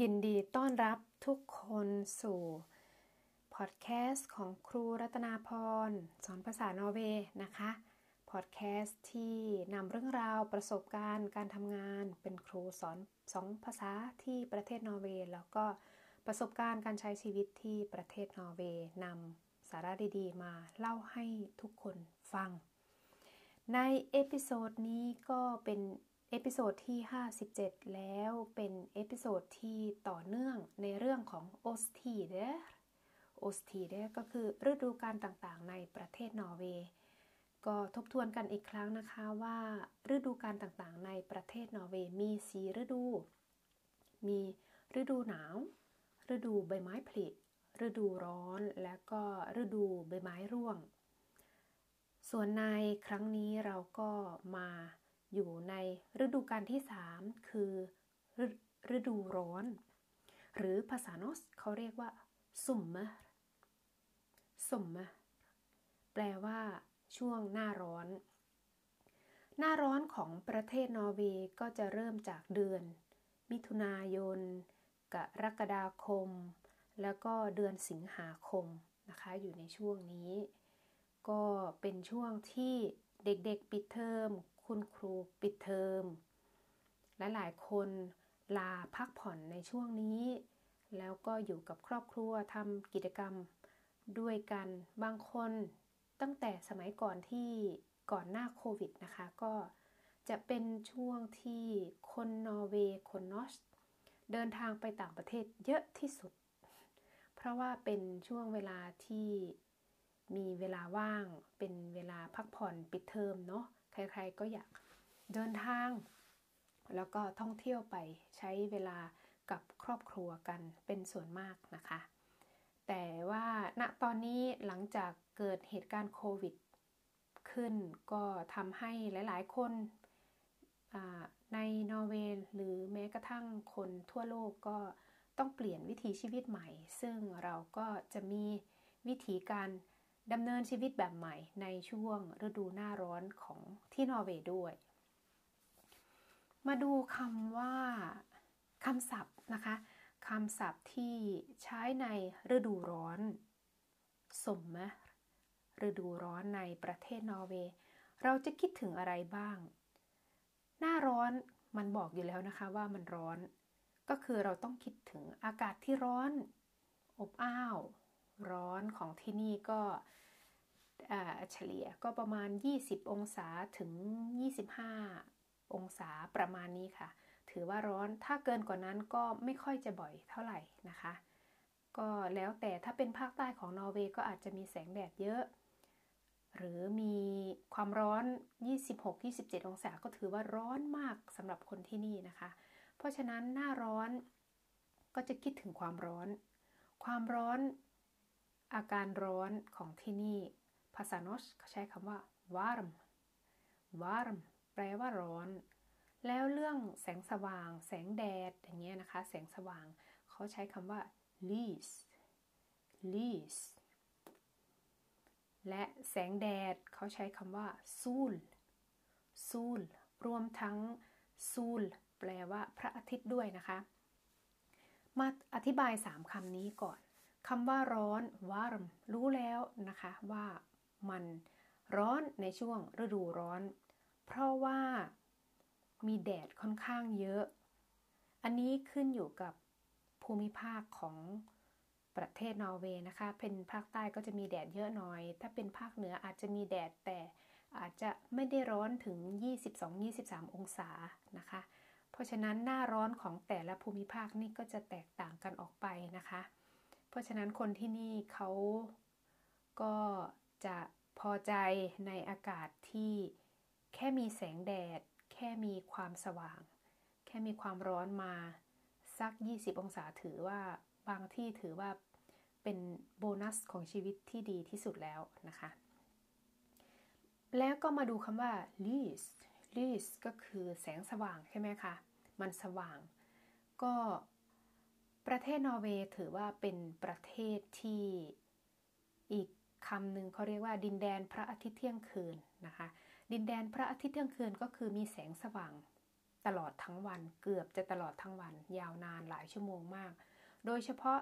ยินดีต้อนรับทุกคนสู่พอดแคสต์ของครูรัตนาพรสอนภาษานอร์เวย์นะคะพอดแคสต์ที่นำเรื่องราวประสบการณ์การทำงานเป็นครูสอนสองภาษาที่ประเทศนอร์เวย์แล้วก็ประสบการณ์การใช้ชีวิตที่ประเทศนอร์เวย์นำสาระดีๆ มาเล่าให้ทุกคนฟัง ใน episode นี้ก็เป็น episode ที่ 57 แล้วเป็น episode ที่ต่อเนื่องในเรื่องของ årstider årstider ก็คือฤดูกาลต่างๆ ในประเทศนอร์เวย์ ก็ทบทวนกันอีกครั้งนะคะว่าฤดูกาลต่างๆ ในประเทศนอร์เวย์มีสี่ฤดู มีฤดูหนาว ฤดูใบไม้ผลิ ฤดูร้อน และก็ฤดูใบไม้ร่วง ส่วนในครั้งนี้เราก็มา อยู่ในฤดูกาลที่ 3 คือฤดูร้อน หรือภาษาโนสเขาเรียกว่าสุมมะสุมมะแปลว่า ช่วงหน้าร้อน หน้าร้อนของประเทศนอร์เวย์ก็จะเริ่มจากเดือน มิถุนายน กรกฎาคม แล้วก็เดือนสิงหาคมนะคะ อยู่ในช่วงนี้ ก็เป็นช่วงที่เด็กๆปิดเทอม คุณครูปิดเทอมและหลายคนลาพักผ่อนในช่วงนี้ แล้วก็อยู่กับครอบครัวทำกิจกรรมด้วยกันบางคนตั้งแต่สมัยก่อนที่ก่อนหน้าโควิดนะคะ ก็จะเป็นช่วงที่คนนอร์เวย์คนนอสเดินทางไปต่างประเทศเยอะที่สุด เพราะว่าเป็นช่วงเวลาที่มีเวลาว่าง เป็นเวลาพักผ่อนปิดเทอมเนาะ ใครๆก็อยากเดินทาง แล้วก็ท่องเที่ยวไปใช้เวลากับครอบครัวกันเป็นส่วนมากนะคะ แต่ว่าณตอนนี้หลังจากเกิดเหตุการณ์โควิดขึ้นก็ทำให้หลาย ๆ คนในนอร์เวย์หรือแม้กระทั่งคนทั่วโลกก็ต้องเปลี่ยนวิถีชีวิตใหม่ ซึ่งเราก็จะมีวิธีการ ดำเนินชีวิตแบบใหม่ในช่วงฤดูหน้าร้อนของที่นอร์เวย์ด้วย มาดูคำว่าคำศัพท์นะคะคำศัพท์ที่ใช้ในฤดูร้อนสมมะฤดูร้อนในประเทศนอร์เวย์ เราจะคิดถึงอะไรบ้าง หน้าร้อนมันบอกอยู่แล้วนะคะว่ามันร้อน ก็คือเราต้องคิดถึงอากาศที่ร้อน อบอ้าว ร้อนของที่นี่ก็เฉลี่ยก็ประมาณ 20 องศาถึง 25 องศาประมาณนี้ค่ะ ถือว่าร้อนถ้าเกินกว่านั้นก็ไม่ค่อยจะบ่อยเท่าไหร่นะคะ ก็แล้วแต่ถ้าเป็นภาคใต้ของนอร์เวย์ก็อาจจะมีแสงแดดเยอะ หรือมีความร้อน 26-27 องศาก็ถือว่าร้อนมากสำหรับคนที่นี่นะคะ เพราะฉะนั้นหน้าร้อนก็จะคิดถึงความร้อน ความร้อน อาการร้อนของที่นี่ ภาษาโนสเขาใช้คำว่า warm warm แปลว่าร้อน แล้วเรื่องแสงสว่าง แสงแดด อย่างเงี้ยนะคะ แสงสว่าง เขาใช้คำว่า lys lys และแสงแดดเขาใช้คำว่า sol sol รวมทั้ง sol แปลว่าพระอาทิตย์ด้วยนะคะ มาอธิบายสามคำนี้ก่อน คำว่าร้อน warm รู้แล้วนะคะว่ามันร้อนในช่วงฤดูร้อน เพราะว่ามีแดดค่อนข้างเยอะ อันนี้ขึ้นอยู่กับภูมิภาคของประเทศนอร์เวย์นะคะ เป็นภาคใต้ก็จะมีแดดเยอะหน่อย ถ้าเป็นภาคเหนืออาจจะมีแดดแต่อาจจะไม่ได้ร้อนถึง 22-23 องศานะคะ เพราะฉะนั้นหน้าร้อนของแต่ละภูมิภาคนี่ก็จะแตกต่างกันออกไปนะคะ เพราะฉะนั้นคนที่นี่เขาก็จะพอใจในอากาศที่แค่มีแสงแดด แค่มีความสว่าง แค่มีความร้อนมาสัก 20 องศาถือว่าบางที่ถือว่าเป็นโบนัสของชีวิตที่ดีที่สุดแล้วนะคะ แล้วก็มาดูคำว่า lys lys ก็คือแสงสว่างใช่ไหมคะ มันสว่าง ก็ ประเทศนอร์เวย์ถือว่าเป็นประเทศที่อีกคำหนึ่งเขาเรียกว่าดินแดนพระอาทิตย์เที่ยงคืนนะคะ ดินแดนพระอาทิตย์เที่ยงคืนก็คือมีแสงสว่างตลอดทั้งวันเกือบจะตลอดทั้งวัน ยาวนานหลายชั่วโมงมาก โดยเฉพาะ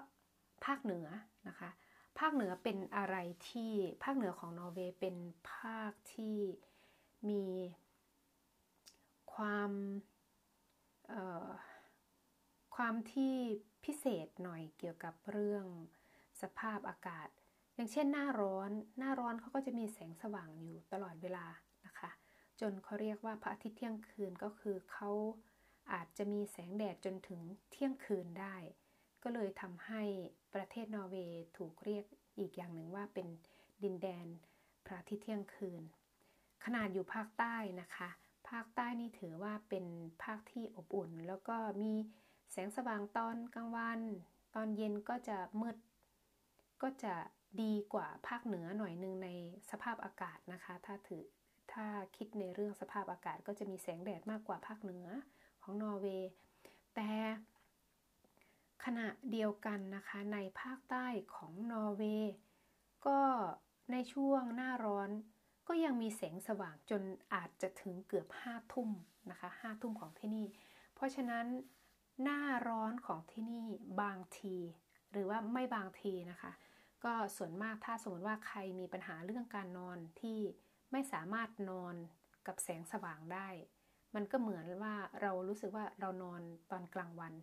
ภาคเหนือนะคะ ภาคเหนือเป็นอะไรที่ภาคเหนือของนอร์เวย์เป็นภาคที่มีความ ความที่พิเศษหน่อยเกี่ยวกับเรื่องสภาพอากาศ อย่างเช่นหน้าร้อน หน้าร้อนเขาก็จะมีแสงสว่างอยู่ตลอดเวลานะคะ จนเขาเรียกว่าพระอาทิตย์เที่ยงคืนก็คือเขาอาจจะมีแสงแดดจนถึงเที่ยงคืนได้ ก็เลยทำให้ประเทศนอร์เวย์ถูกเรียกอีกอย่างหนึ่งว่าเป็นดินแดนพระอาทิตย์เที่ยงคืน ขนาดอยู่ภาคใต้นะคะ ภาคใต้นี่ถือว่าเป็นภาคที่อบอุ่น แล้วก็มี แสงสว่างตอนกลางวัน ตอนเย็นก็จะมืด ก็จะดีกว่าภาคเหนือหน่อยนึงในสภาพอากาศนะคะ ถ้าถือถ้าคิดในเรื่องสภาพอากาศก็จะมีแสงแดดมากกว่าภาคเหนือของนอร์เวย์ แต่ขณะเดียวกันนะคะในภาคใต้ของนอร์เวย์ก็ในช่วงหน้าร้อนก็ยังมีแสงสว่างจนอาจจะถึงเกือบห้าทุ่มนะคะห้าทุ่มของที่นี่ เพราะฉะนั้น หน้าร้อนของที่นี่บางที หรือว่าไม่บางทีนะคะ ก็ส่วนมากถ้าสมมติว่าใครมีปัญหาเรื่องการนอนที่ไม่สามารถนอนกับแสงสว่างได้ มันก็เหมือนว่าเรารู้สึกว่าเรานอนตอนกลางวัน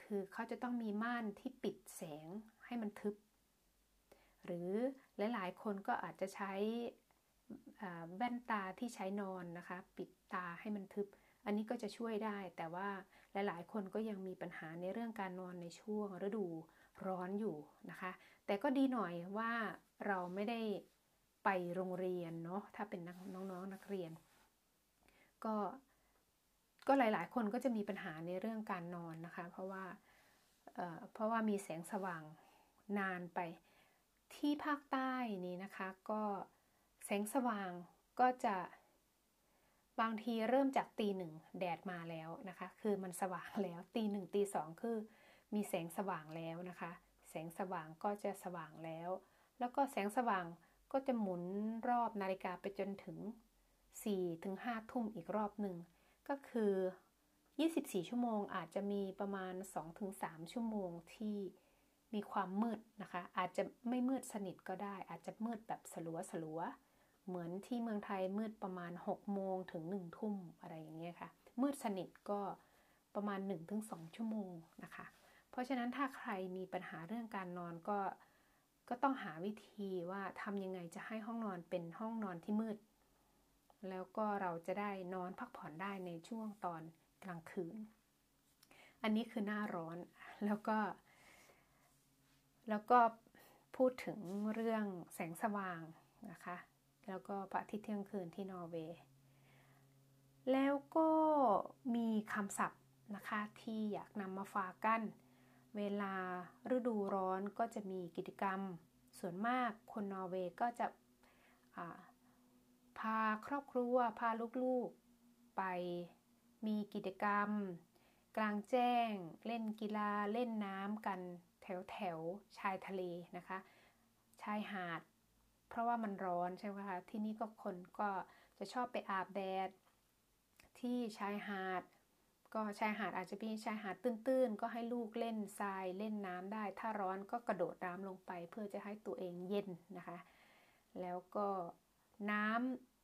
คือเขาจะต้องมีม่านที่ปิดแสงให้มันทึบ หรือหลายๆ คนก็อาจจะใช้แว่นตาที่ใช้นอนนะคะ ปิดตาให้มันทึบ อันนี้ก็จะช่วยได้แต่ว่าหลายๆ คนก็ยังมีปัญหาในเรื่องการนอนในช่วงฤดูร้อนอยู่นะคะ แต่ก็ดีหน่อยว่าเราไม่ได้ไปโรงเรียนเนาะถ้าเป็นน้องๆนนักเรียน ก็ก็หลายๆ คนก็จะมีปัญหาในเรื่องการนอนนะคะ เพราะว่าเเพราะว่ามีแสงสว่างนานไปที่ภาคใต้นี้นะคะ ก็แสงสว่างก็จะ บางทีเริ่มจากตีหนึ่งแดดมาแล้วนะคะ คือมันสว่างแล้วตีหนึ่งตีสองคือมีแสงสว่างแล้วนะคะ แสงสว่างก็จะสว่างแล้ว แล้วก็แสงสว่างก็จะหมุนรอบนาฬิกาไปจนถึง4ถึง5ทุ่มอีกรอบหนึ่งก็คือ 24 ชั่วโมงอาจจะมีประมาณ 2-3 ชั่วโมงที่มีความมืดนะคะ อาจจะไม่มืดสนิทก็ได้ อาจจะมืดแบบสลัวสลัว เหมือนที่เมืองไทยมืดประมาณ 6 โมงถึง 1 ทุ่มอะไรอย่างเงี้ยค่ะ มืดสนิทก็ประมาณ 1-2 ชั่วโมงนะคะ เพราะฉะนั้นถ้าใครมีปัญหาเรื่องการนอนก็ก็ต้องหาวิธีว่าทำยังไงจะให้ห้องนอนเป็นห้องนอนที่มืด แล้วก็เราจะได้นอนพักผ่อนได้ในช่วงตอนกลางคืน อันนี้คือหน้าร้อนแล้วก็ แล้วก็พูดถึงเรื่องแสงสว่างนะคะ แล้วก็พระอาทิตย์เที่ยงคืนที่นอร์เวย์แล้วก็มีคำศัพท์นะคะที่อยากนำมาฝากกัน เวลาฤดูร้อนก็จะมีกิจกรรม ส่วนมากคนนอร์เวย์ก็จะพาครอบครัว พาลูกๆ ไปมีกิจกรรม กลางแจ้ง เล่นกีฬาเล่นน้ำกันแถวแถวชายทะเลนะคะ ชายหาด เพราะว่ามันร้อนใช่ไหมคะที่นี่ก็คนก็จะชอบไปอาบแดด ที่ชายหาด ก็ชายหาดอาจจะมีชายหาดตื้นๆ ก็ให้ลูกเล่นทรายเล่นน้ำได้ ถ้าร้อนก็กระโดดน้ำลงไป เพื่อจะให้ตัวเองเย็นนะคะ แล้วก็น้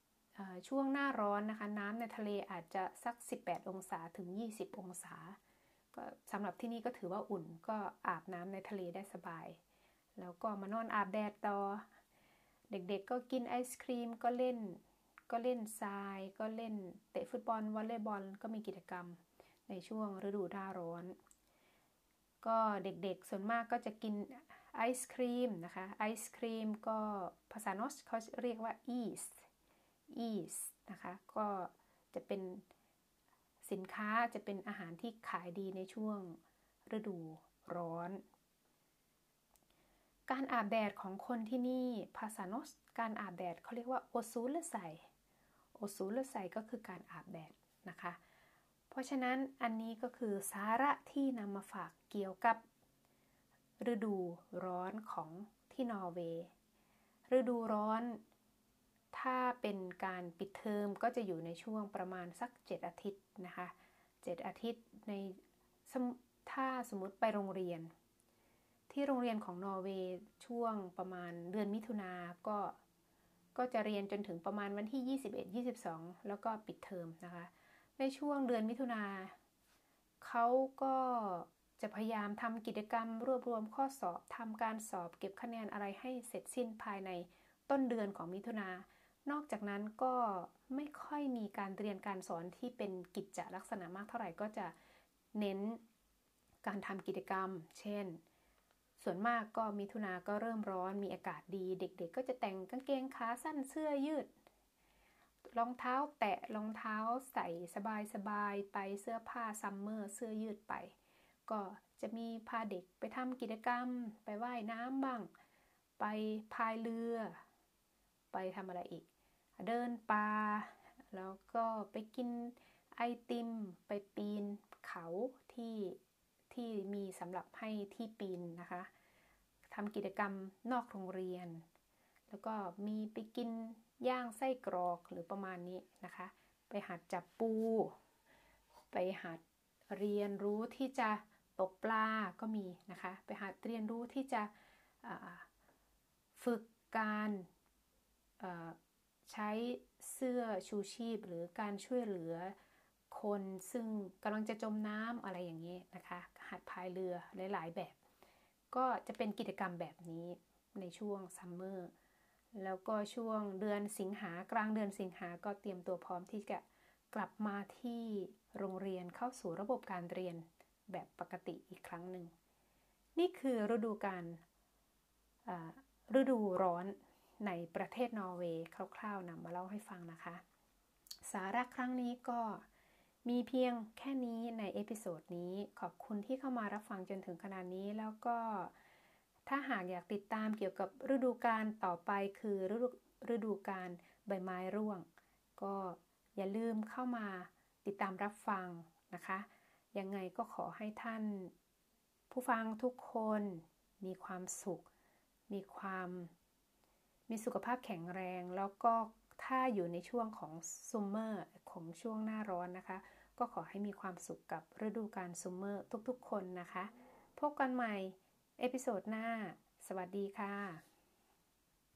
ำช่วงหน้าร้อนนะคะ น้ำในทะเลอาจจะสัก 18 องศาถึง 20 องศา ก็สำหรับที่นี่ก็ถือว่าอุ่นก็อาบน้ำในทะเลได้สบาย แล้วก็มานอนอาบแดดต่อ เด็กๆก็กินไอศครีมก็เล่น ก็เล่นทราย ก็เล่นเตะฟุตบอลวอลเลย์บอลก็มีกิจกรรมในช่วงฤดูหน้าร้อน ก็เด็กๆส่วนมากก็จะกินไอศครีมนะคะไอศครีมก็ภาษาโนสเขาเรียกว่าอีสอีสนะคะก็จะเป็นสินค้าจะเป็นอาหารที่ขายดีในช่วงฤดูร้อน การอาบแดดของคนที่นี่ภาษาโนสการอาบแดดเขาเรียกว่าโอซูลไซโอซูลไซก็คือการอาบแดดนะคะ เพราะฉะนั้นอันนี้ก็คือสาระที่นำมาฝากเกี่ยวกับ ฤดูร้อนของที่นอร์เวย์ฤดูร้อน ถ้าเป็นการปิดเทอมก็จะอยู่ในช่วงประมาณสัก 7 อาทิตย์นะคะ 7 อาทิตย์ในถ้าสมมติไปโรงเรียน ที่โรงเรียนของนอร์เวย์ช่วงประมาณเดือนมิถุนาก็ก็จะเรียนจนถึงประมาณวันที่ 21 22 แล้วก็ปิดเทอมนะคะ ในช่วงเดือนมิถุนาเขาก็จะพยายามทำกิจกรรมรวบรวมข้อสอบทำการสอบเก็บคะแนนอะไรให้เสร็จสิ้นภายในต้นเดือนของมิถุนานอกจากนั้นก็ไม่ค่อยมีการเรียนการสอนที่เป็นกิจจลักษณะมากเท่าไหร่ก็จะเน้นการทำกิจกรรม เช่น ส่วนมากก็มิถุนาก็เริ่มร้อนมีอากาศดี เด็ก ๆ ก็จะแต่งกางเกงขาสั้นเสื้อยืดรองเท้าแตะรองเท้าใส่สบายๆไปเสื้อผ้าซัมเมอร์เสื้อยืดไป ก็จะมีพาเด็กไปทำกิจกรรม ไปไว่ายน้ำบ้าง ไปพายเรือ ไปทำอะไรอีก เดินป่าแล้วก็ไปกินไอติม ไปปีนเขาที่ ที่มีสำหรับให้ที่ปีนนะคะทำกิจกรรมนอกโรงเรียน แล้วก็มีไปกินย่างไส้กรอกหรือประมาณนี้นะคะ ไปหัดจับปู ไปหัดเรียนรู้ที่จะตกปลาก็มีนะคะ ไปหัดเรียนรู้ที่จะฝึกการใช้เสื้อชูชีพ หรือการช่วยเหลือ คนซึ่งกำลังจะจมน้ำอะไรอย่างนี้นะคะหัดพายเรือหลาย ๆ แบบ ก็จะเป็นกิจกรรมแบบนี้ในช่วงซัมเมอร์แล้วก็ช่วงเดือนสิงหากลางเดือนสิงหาก็เตรียมตัวพร้อมที่จะกลับมาที่โรงเรียนเข้าสู่ระบบการเรียนแบบปกติอีกครั้งหนึ่ง นี่คือฤดูกาลฤดูร้อนในประเทศนอร์เวย์คร่าวๆนำมาเล่าให้ฟังนะคะ สาระครั้งนี้ก็ มีเพียงแค่นี้ใน episode นี้ ขอบคุณที่เข้ามารับฟังจนถึงขณะนี้แล้วก็ ถ้าหากอยากติดตามเกี่ยวกับฤดูกาลต่อไปคือฤดูฤดูกาลใบไม้ร่วง ก็อย่าลืมเข้ามาติดตามรับฟังนะคะ ยังไงก็ขอให้ท่าน ผู้ฟังทุกคนมีความสุข มีความ มีสุขภาพแข็งแรง แล้วก็ถ้าอยู่ในช่วงของ summer ของช่วงหน้าร้อนนะคะ ก็ขอให้มีความสุขกับฤดูกาล summer ทุกๆ คนนะคะ พบกันใหม่ episode หน้า สวัสดีค่ะ